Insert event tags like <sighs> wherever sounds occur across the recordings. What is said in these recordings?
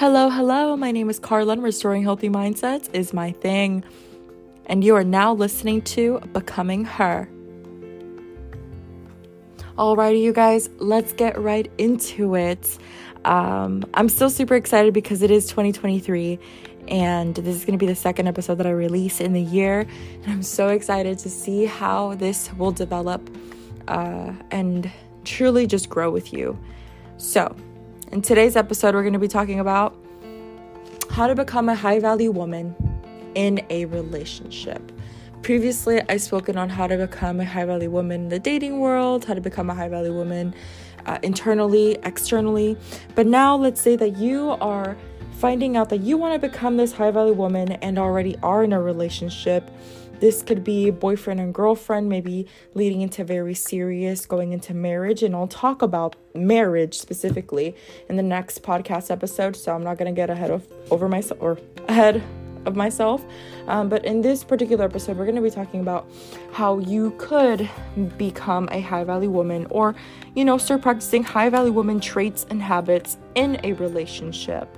Hello, hello. My name is Karla, and restoring healthy mindsets is my thing. And you are now listening to Becoming Her. Alrighty, you guys, let's get right into it. Um, I'm still super excited because it is 2023 and this is going to be the second episode that I release in the year. And I'm so excited to see how this will develop uh, and truly just grow with you. So, in today's episode, we're going to be talking about how to become a high value woman in a relationship. Previously, I've spoken on how to become a high value woman in the dating world, how to become a high value woman uh, internally, externally. But now, let's say that you are finding out that you want to become this high value woman and already are in a relationship this could be boyfriend and girlfriend, maybe leading into very serious, going into marriage. And I'll talk about marriage specifically in the next podcast episode. So I'm not going to get ahead of over myself or ahead of myself. Um, but in this particular episode, we're going to be talking about how you could become a high value woman or, you know, start practicing high value woman traits and habits in a relationship.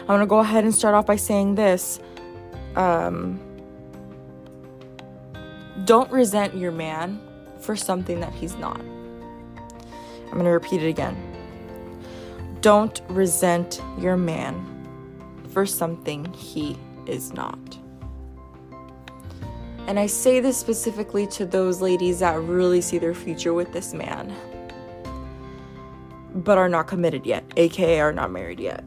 I'm going to go ahead and start off by saying this. Um, don't resent your man for something that he's not. I'm going to repeat it again. Don't resent your man for something he is not. And I say this specifically to those ladies that really see their future with this man, but are not committed yet, aka are not married yet.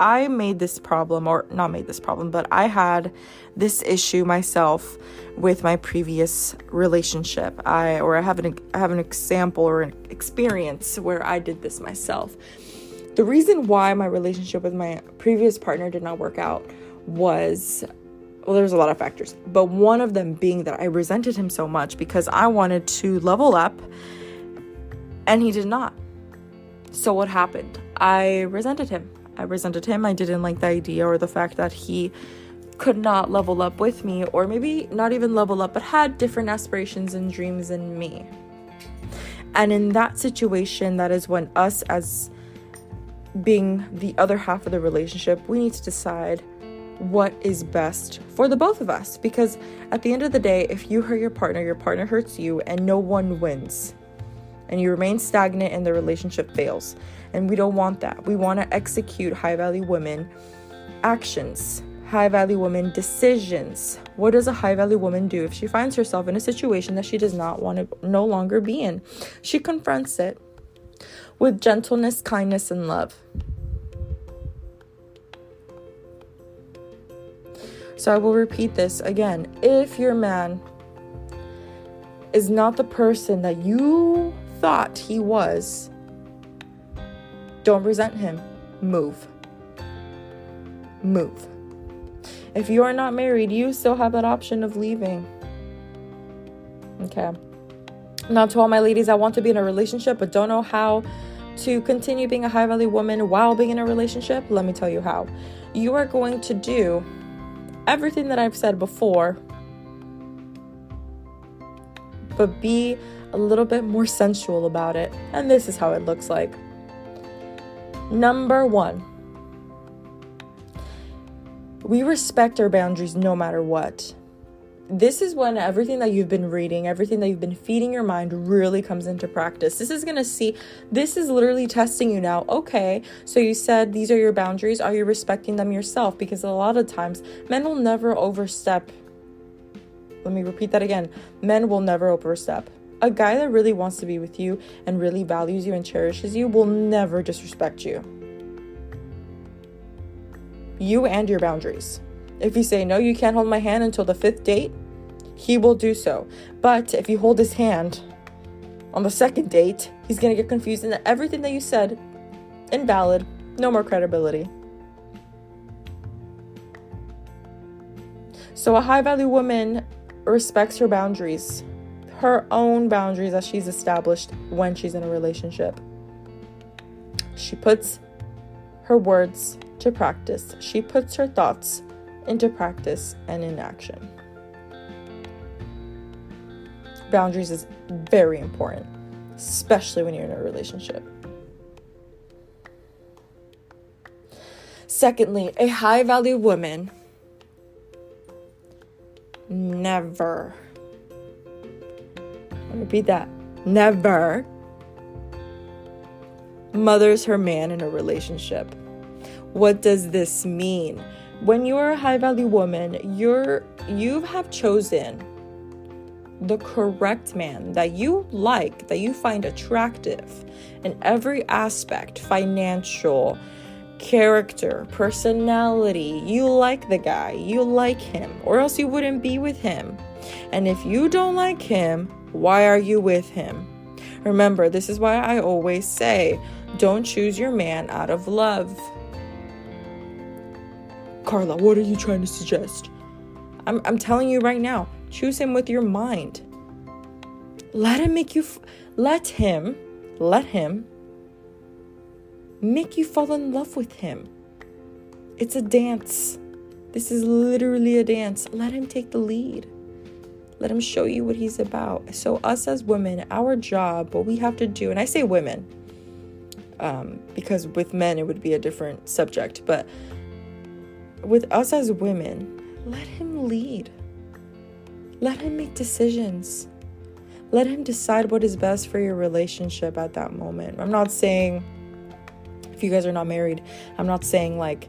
I made this problem, or not made this problem, but I had this issue myself with my previous relationship. I or I have an I have an example or an experience where I did this myself. The reason why my relationship with my previous partner did not work out was well, there's a lot of factors, but one of them being that I resented him so much because I wanted to level up and he did not. So, what happened? I resented him. I resented him. I didn't like the idea or the fact that he could not level up with me, or maybe not even level up, but had different aspirations and dreams than me. And in that situation, that is when us, as being the other half of the relationship, we need to decide what is best for the both of us. Because at the end of the day, if you hurt your partner, your partner hurts you, and no one wins. And you remain stagnant and the relationship fails. And we don't want that. We want to execute high value women actions, high value woman decisions. What does a high value woman do if she finds herself in a situation that she does not want to no longer be in? She confronts it with gentleness, kindness, and love. So I will repeat this again. If your man is not the person that you thought he was, don't resent him. Move. Move. If you are not married, you still have that option of leaving. Okay. Now, to all my ladies I want to be in a relationship but don't know how to continue being a high value woman while being in a relationship, let me tell you how. You are going to do everything that I've said before, but be a little bit more sensual about it. And this is how it looks like. Number one, we respect our boundaries no matter what. This is when everything that you've been reading, everything that you've been feeding your mind really comes into practice. This is going to see, this is literally testing you now. Okay, so you said these are your boundaries. Are you respecting them yourself? Because a lot of times men will never overstep. Let me repeat that again men will never overstep a guy that really wants to be with you and really values you and cherishes you will never disrespect you. You and your boundaries. If you say, no, you can't hold my hand until the fifth date, he will do so. But if you hold his hand on the second date, he's to get confused and everything that you said, invalid, no more credibility. So, a high value woman respects her boundaries her own boundaries that she's established when she's in a relationship. She puts her words to practice, she puts her thoughts into practice and in action. Boundaries is very important, especially when you're in a relationship. Secondly, a high value woman never, repeat that, never mothers her man in a relationship. What does this mean? When you are a high value woman, you're you have chosen the correct man that you like, that you find attractive in every aspect, financial, character, personality. You like the guy, you like him, or else you wouldn't be with him. And if you don't like him, why are you with him? Remember, this is why I always say don't choose your man out of love. Karla, what are you trying to suggest? I'm, I'm telling you right now, choose him with your mind. Let him make you, f- let him, let him make you fall in love with him. It's a dance. This is literally a dance. Let him take the lead. Let him show you what he's about. So, us as women, our job, what we have to do, and I say women um, because with men it would be a different subject, but with us as women, let him lead. Let him make decisions. Let him decide what is best for your relationship at that moment. I'm not saying if you guys are not married, I'm not saying like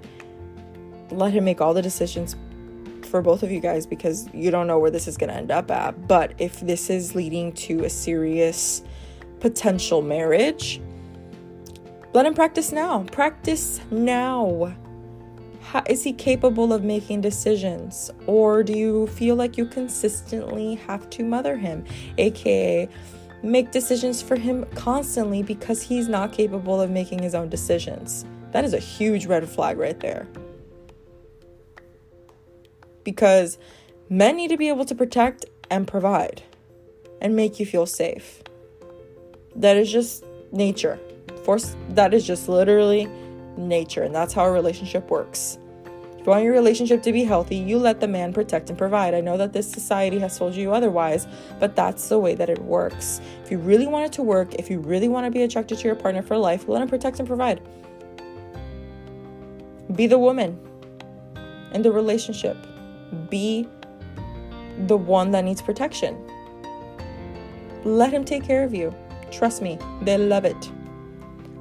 let him make all the decisions for both of you guys because you don't know where this is going to end up at. But if this is leading to a serious potential marriage, let him practice now. Practice now. How, is he capable of making decisions? Or do you feel like you consistently have to mother him? AKA, make decisions for him constantly because he's not capable of making his own decisions. That is a huge red flag right there. Because men need to be able to protect and provide and make you feel safe. That is just nature. Force that is just literally nature, and that's how a relationship works. Want your relationship to be healthy, you let the man protect and provide. I know that this society has told you otherwise, but that's the way that it works. If you really want it to work, if you really want to be attracted to your partner for life, let him protect and provide. Be the woman in the relationship. Be the one that needs protection. Let him take care of you. Trust me, they love it.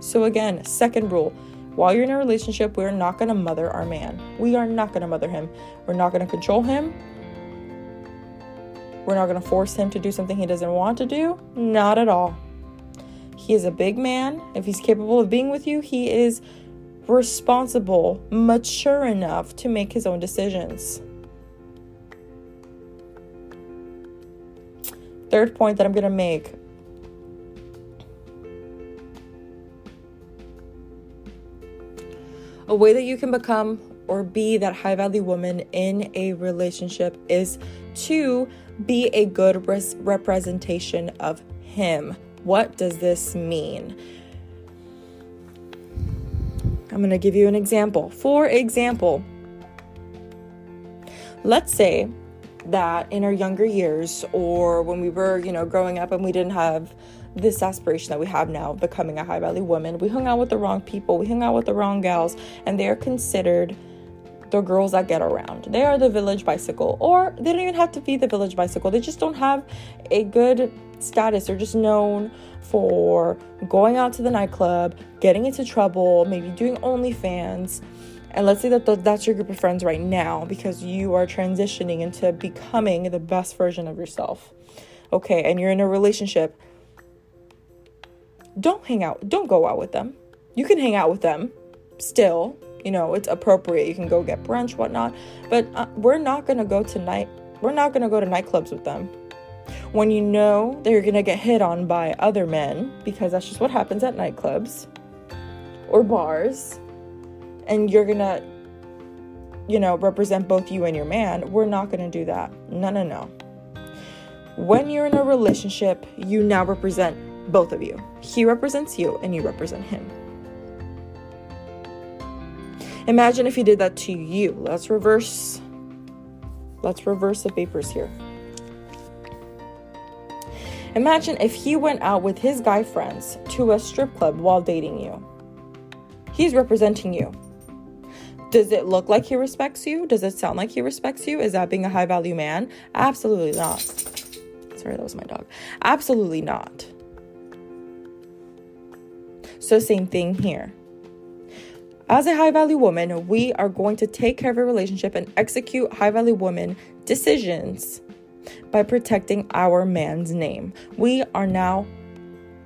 So, again, second rule while you're in a relationship, we're not going to mother our man. We are not going to mother him. We're not going to control him. We're not going to force him to do something he doesn't want to do. Not at all. He is a big man. If he's capable of being with you, he is responsible, mature enough to make his own decisions. Third point that I'm going to make A way that you can become or be that high value woman in a relationship is to be a good res- representation of him. What does this mean? I'm going to give you an example. For example, let's say that in our younger years or when we were, you know, growing up and we didn't have this aspiration that we have now of becoming a high value woman. We hung out with the wrong people, we hung out with the wrong gals, and they're considered the girls that get around. They are the village bicycle, or they don't even have to be the village bicycle. They just don't have a good status. They're just known for going out to the nightclub, getting into trouble, maybe doing OnlyFans. And let's say that that's your group of friends right now because you are transitioning into becoming the best version of yourself. Okay, and you're in a relationship don't hang out, don't go out with them. You can hang out with them still, you know, it's appropriate. You can go get brunch, whatnot, but uh, we're not gonna go tonight. We're not gonna go to nightclubs with them. When you know that you're gonna get hit on by other men, because that's just what happens at nightclubs or bars, and you're gonna, you know, represent both you and your man, we're not gonna do that. No, no, no. When you're in a relationship, you now represent both of you. He represents you and you represent him. Imagine if he did that to you. Let's reverse let's reverse the papers here. Imagine if he went out with his guy friends to a strip club while dating you. He's representing you. Does it look like he respects you? Does it sound like he respects you? Is that being a high value man? Absolutely not. Sorry, that was my dog. Absolutely not. So, same thing here. As a high value woman, we are going to take care of a relationship and execute high value woman decisions by protecting our man's name. We are now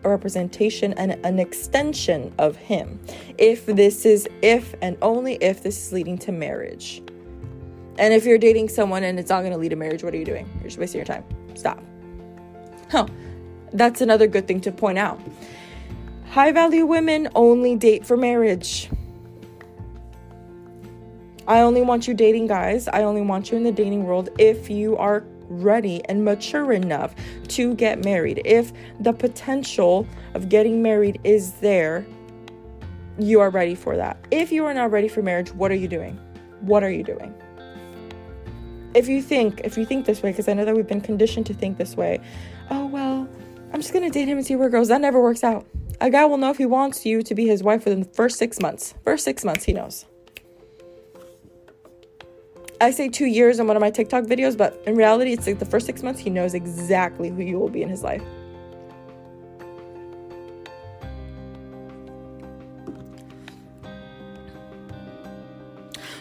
a representation and an extension of him. If this is, if and only if this is leading to marriage. And if you're dating someone and it's not going to lead to marriage, what are you doing? You're just wasting your time. Stop. Huh. That's another good thing to point out. High value women only date for marriage. I only want you dating guys. I only want you in the dating world if you are ready and mature enough to get married. If the potential of getting married is there, you are ready for that. If you are not ready for marriage, what are you doing? What are you doing? If you think, if you think this way, because I know that we've been conditioned to think this way, oh well, I'm just gonna date him and see where it goes. That never works out. A guy will know if he wants you to be his wife within the first six months. First six months, he knows. I say two years in one of my TikTok videos, but in reality, it's like the first six months, he knows exactly who you will be in his life.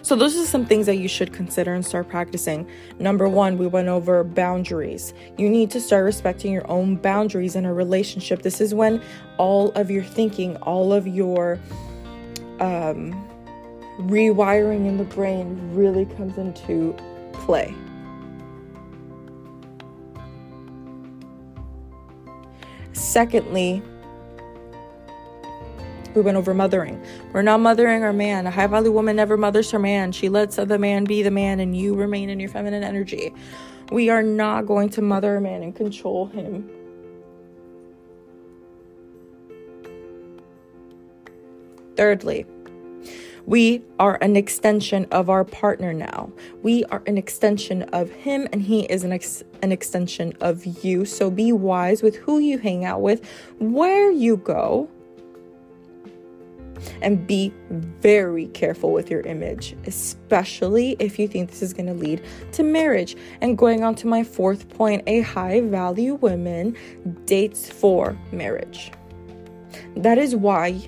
So, those are some things that you should consider and start practicing. Number one, we went over boundaries. You need to start respecting your own boundaries in a relationship. This is when all of your thinking, all of your um, rewiring in the brain really comes into play. Secondly, we went over mothering. We're not mothering our man. A high value woman never mothers her man. She lets the man be the man, and you remain in your feminine energy. We are not going to mother a man and control him. Thirdly, we are an extension of our partner now. We are an extension of him, and he is an, ex- an extension of you. So be wise with who you hang out with, where you go, and be very careful with your image, especially if you think this is going to lead to marriage. And going on to my fourth point, a high value woman dates for marriage. That is why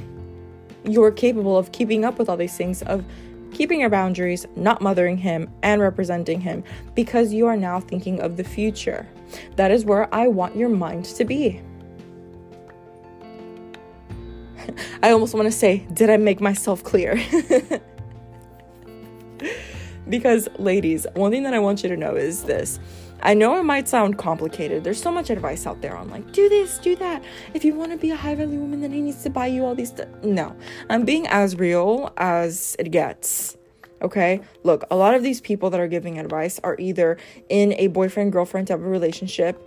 you're capable of keeping up with all these things, of keeping your boundaries, not mothering him, and representing him because you are now thinking of the future. That is where I want your mind to be. <laughs> I almost want to say, did I make myself clear? <laughs> because, ladies, one thing that I want you to know is this I know it might sound complicated. There's so much advice out there on like, do this, do that. If you want to be a high value woman, then he needs to buy you all these. Th-. No, I'm being as real as it gets. Okay, look, a lot of these people that are giving advice are either in a boyfriend girlfriend type of relationship,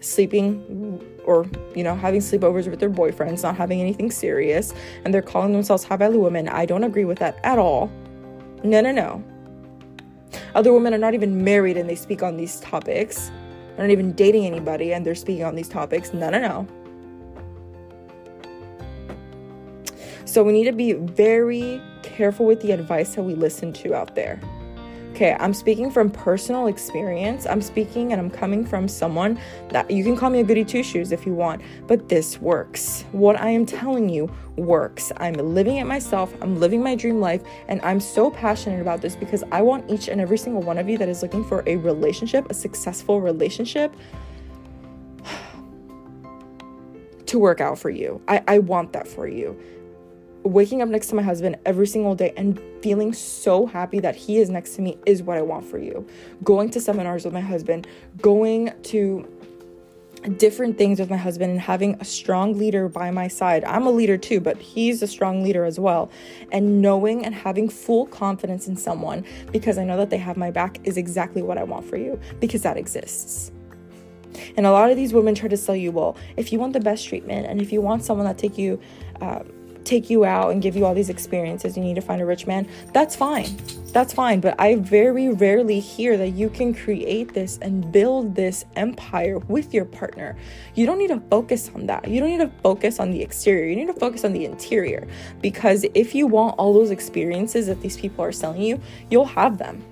sleeping or you know having sleepovers with their boyfriends, not having anything serious, and they're calling themselves high value women. I don't agree with that at all. No, no, no. Other women are not even married and they speak on these topics. They're not even dating anybody and they're speaking on these topics. No, no, no. So we need to be very careful with the advice that we listen to out there. Okay, I'm speaking from personal experience. I'm speaking and I'm coming from someone that you can call me a goody two shoes if you want, but this works. What I am telling you works. I'm living it myself. I'm living my dream life, and I'm so passionate about this because I want each and every single one of you that is looking for a relationship, a successful relationship, <sighs> to work out for you. I, I want that for you waking up next to my husband every single day and feeling so happy that he is next to me is what I want for you. Going to seminars with my husband, going to different things with my husband and having a strong leader by my side. I'm a leader too, but he's a strong leader as well. And knowing and having full confidence in someone because I know that they have my back is exactly what I want for you because that exists. And a lot of these women try to sell you, well, if you want the best treatment and if you want someone that take you uh, take you out and give you all these experiences. You need to find a rich man. That's fine. That's fine. But I very rarely hear that you can create this and build this empire with your partner. You don't need to focus on that. You don't need to focus on the exterior. You need to focus on the interior. Because if you want all those experiences that these people are selling you, you'll have them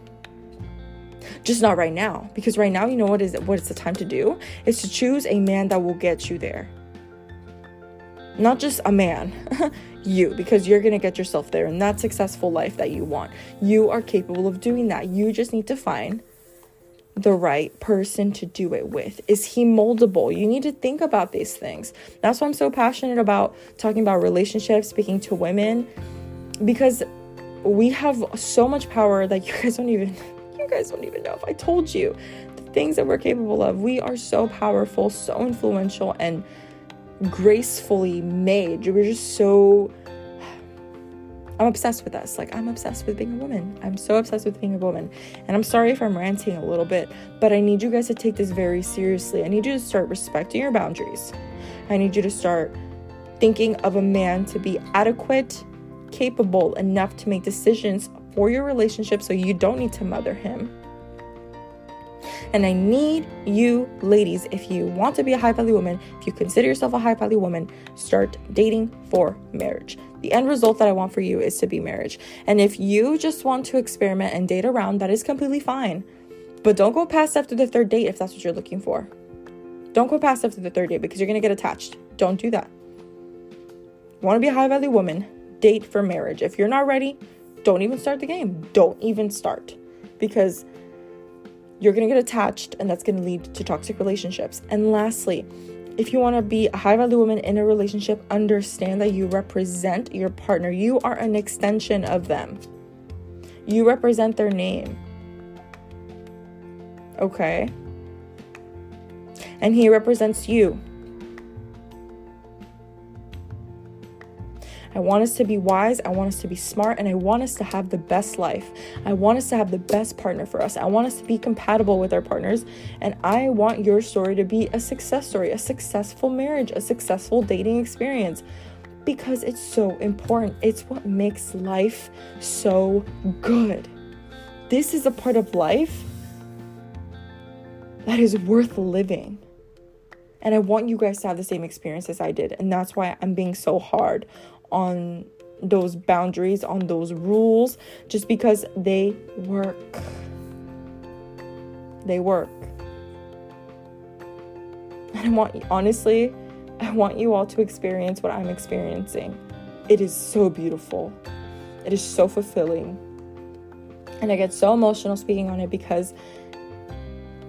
just not right now because right now you know what is what it's the time to do is to choose a man that will get you there not just a man, <laughs> you, because you're going to get yourself there and that successful life that you want. You are capable of doing that. You just need to find the right person to do it with. Is he moldable? You need to think about these things. That's why I'm so passionate about talking about relationships, speaking to women, because we have so much power that you <laughs> guys don't even you guys don't even know if I told you the things that we're capable of. We are so powerful, so influential and gracefully made. We're just so. I'm obsessed with us. Like, I'm obsessed with being a woman. I'm so obsessed with being a woman. And I'm sorry if I'm ranting a little bit, but I need you guys to take this very seriously. I need you to start respecting your boundaries. I need you to start thinking of a man to be adequate, capable enough to make decisions for your relationship so you don't need to mother him and I need you, ladies, if you want to be a high value woman, if you consider yourself a high value woman, start dating for marriage. The end result that I want for you is to be marriage. And if you just want to experiment and date around, that is completely fine. But don't go past after the third date if that's what you're looking for. Don't go past after the third date because you're going to get attached. Don't do that. Want to be a high value woman? Date for marriage. If you're not ready, don't even start the game. Don't even start. Because you're going to get attached and that's going to lead to toxic relationships. And lastly, if you want to be a high value woman in a relationship, understand that you represent your partner. You are an extension of them. You represent their name. Okay? And he represents you. I want us to be wise. I want us to be smart. And I want us to have the best life. I want us to have the best partner for us. I want us to be compatible with our partners. And I want your story to be a success story, a successful marriage, a successful dating experience because it's so important. It's what makes life so good. This is a part of life that is worth living. And I want you guys to have the same experience as I did. And that's why I'm being so hard on those boundaries, on those rules, just because they work. They work. And I want, you, honestly, I want you all to experience what I'm experiencing. It is so beautiful, it is so fulfilling. And I get so emotional speaking on it because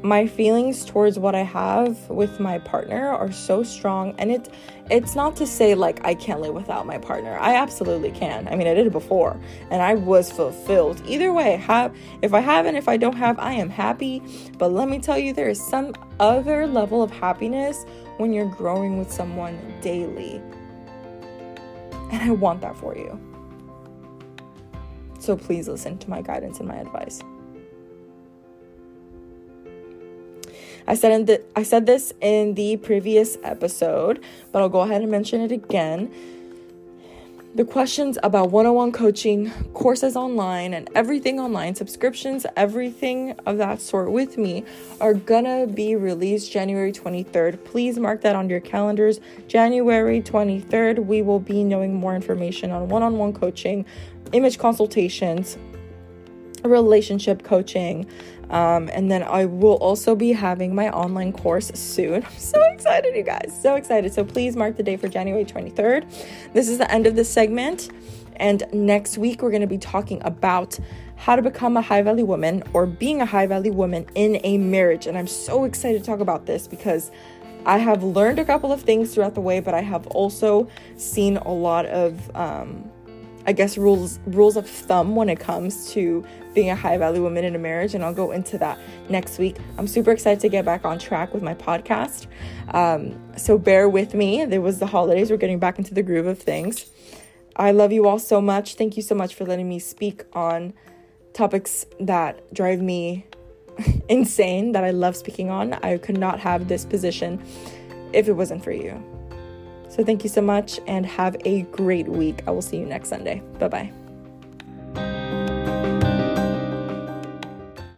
my feelings towards what I have with my partner are so strong and it it's not to say like I can't live without my partner. I absolutely can. I mean, I did it before and I was fulfilled. Either way, have if I have and if I don't have, I am happy. But let me tell you there is some other level of happiness when you're growing with someone daily. And I want that for you. So please listen to my guidance and my advice. I said in the, I said this in the previous episode, but I'll go ahead and mention it again. The questions about one on one coaching, courses online, and everything online, subscriptions, everything of that sort with me are gonna be released January 23rd. Please mark that on your calendars. January 23rd, we will be knowing more information on one on one coaching, image consultations, relationship coaching, um, and then I will also be having my online course soon. I'm <laughs> so excited, you guys. So excited. So please mark the day for January 23rd. This is the end of this segment. And next week, we're going to be talking about how to become a high value woman or being a high value woman in a marriage. And I'm so excited to talk about this because I have learned a couple of things throughout the way, but I have also seen a lot of um, I guess rules rules of thumb when it comes to being a high value woman in a marriage, and I'll go into that next week. I'm super excited to get back on track with my podcast. Um, so bear with me. There was the holidays. We're getting back into the groove of things. I love you all so much. Thank you so much for letting me speak on topics that drive me <laughs> insane, that I love speaking on. I could not have this position if it wasn't for you. So thank you so much and have a great week. I will see you next Sunday. Bye bye.